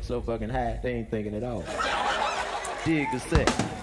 so fucking high, they ain't thinking at all. Dig the set.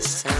Sunset.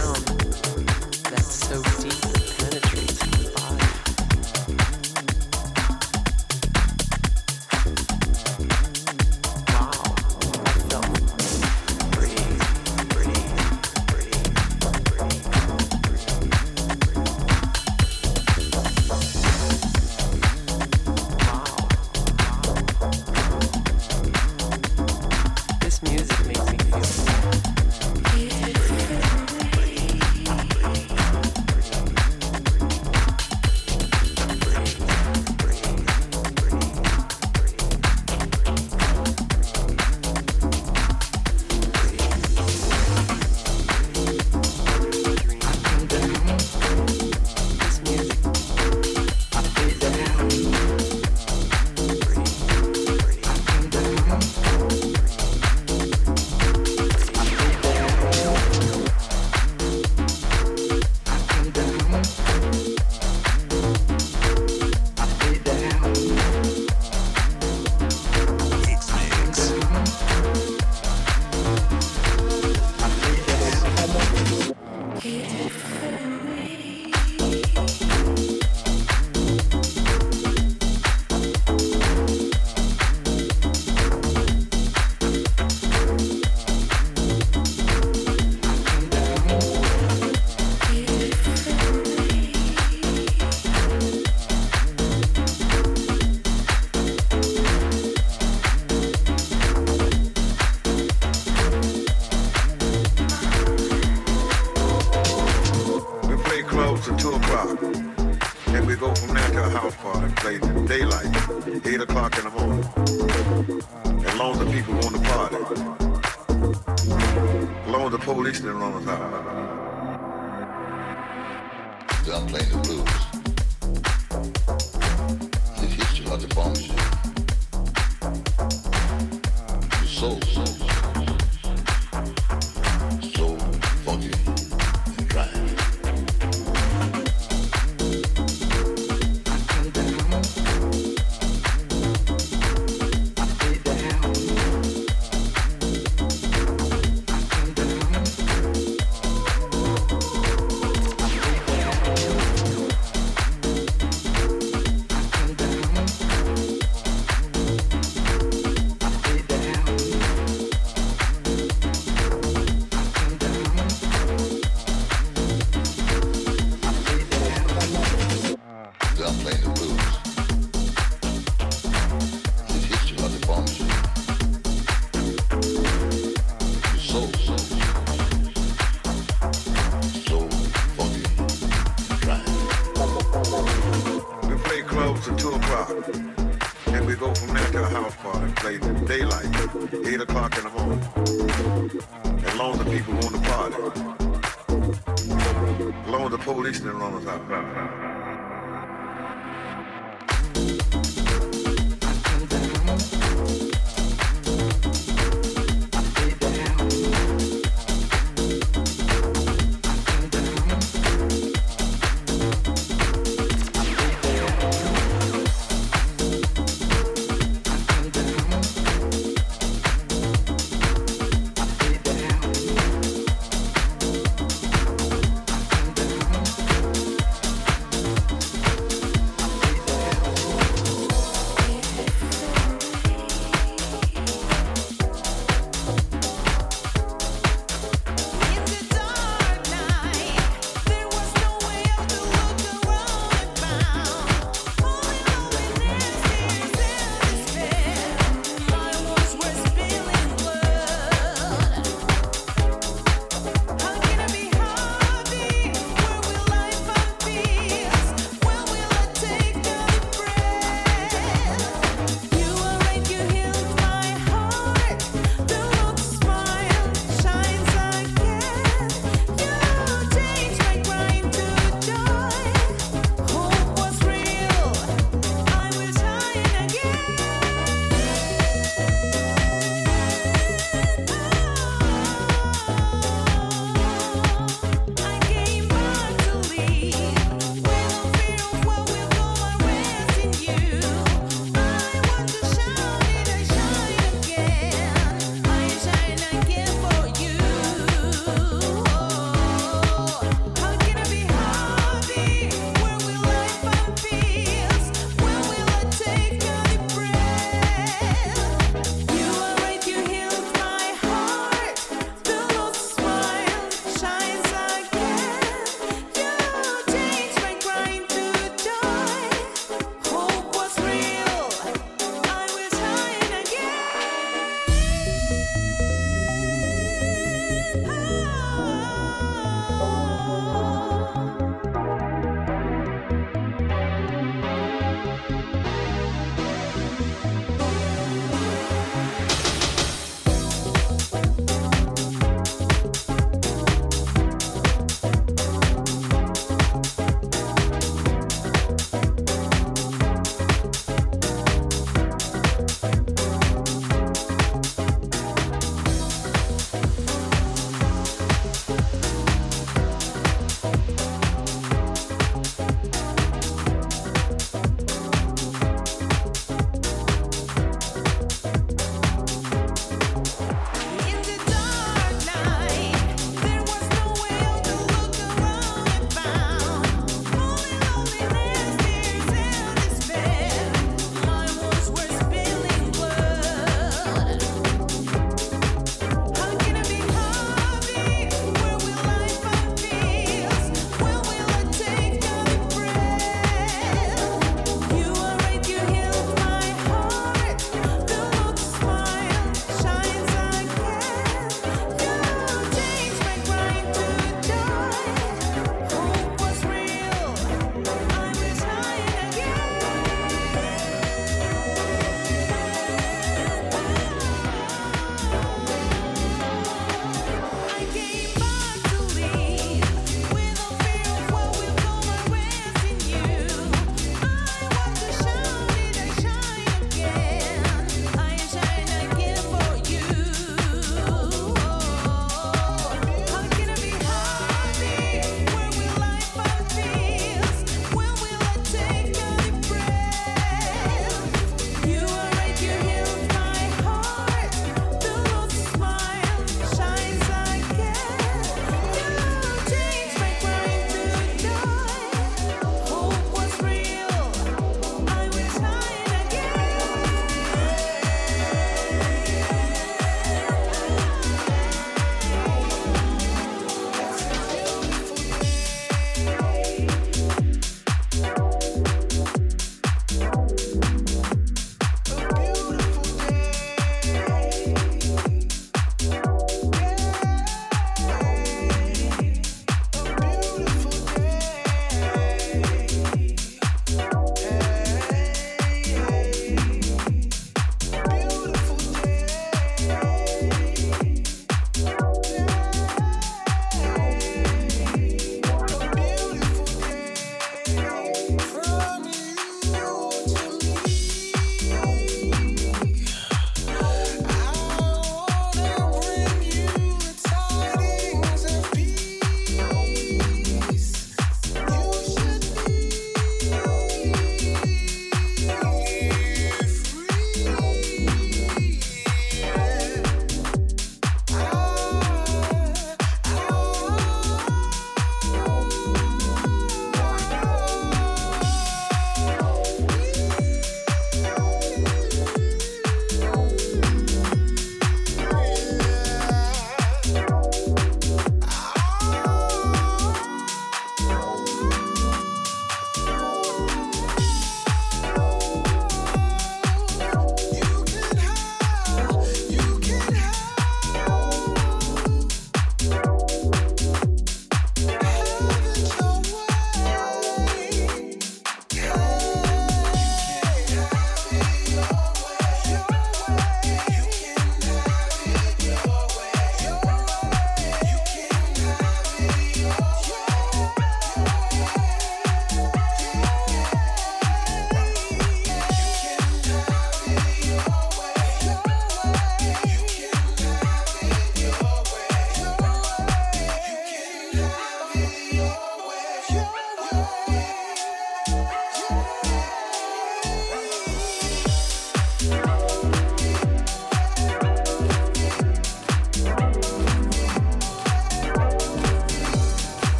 Soul, soul.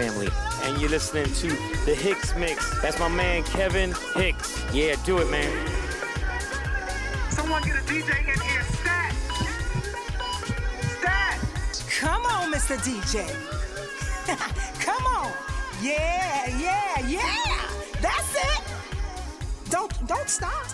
Family. And you're listening to the HixMix. That's my man Kevin Hicks. Yeah, do it, man. Someone get a DJ in here, stat. Stat. Come on, Mr. DJ. Come on. Yeah, yeah, yeah. That's it. Don't don't stop, stop.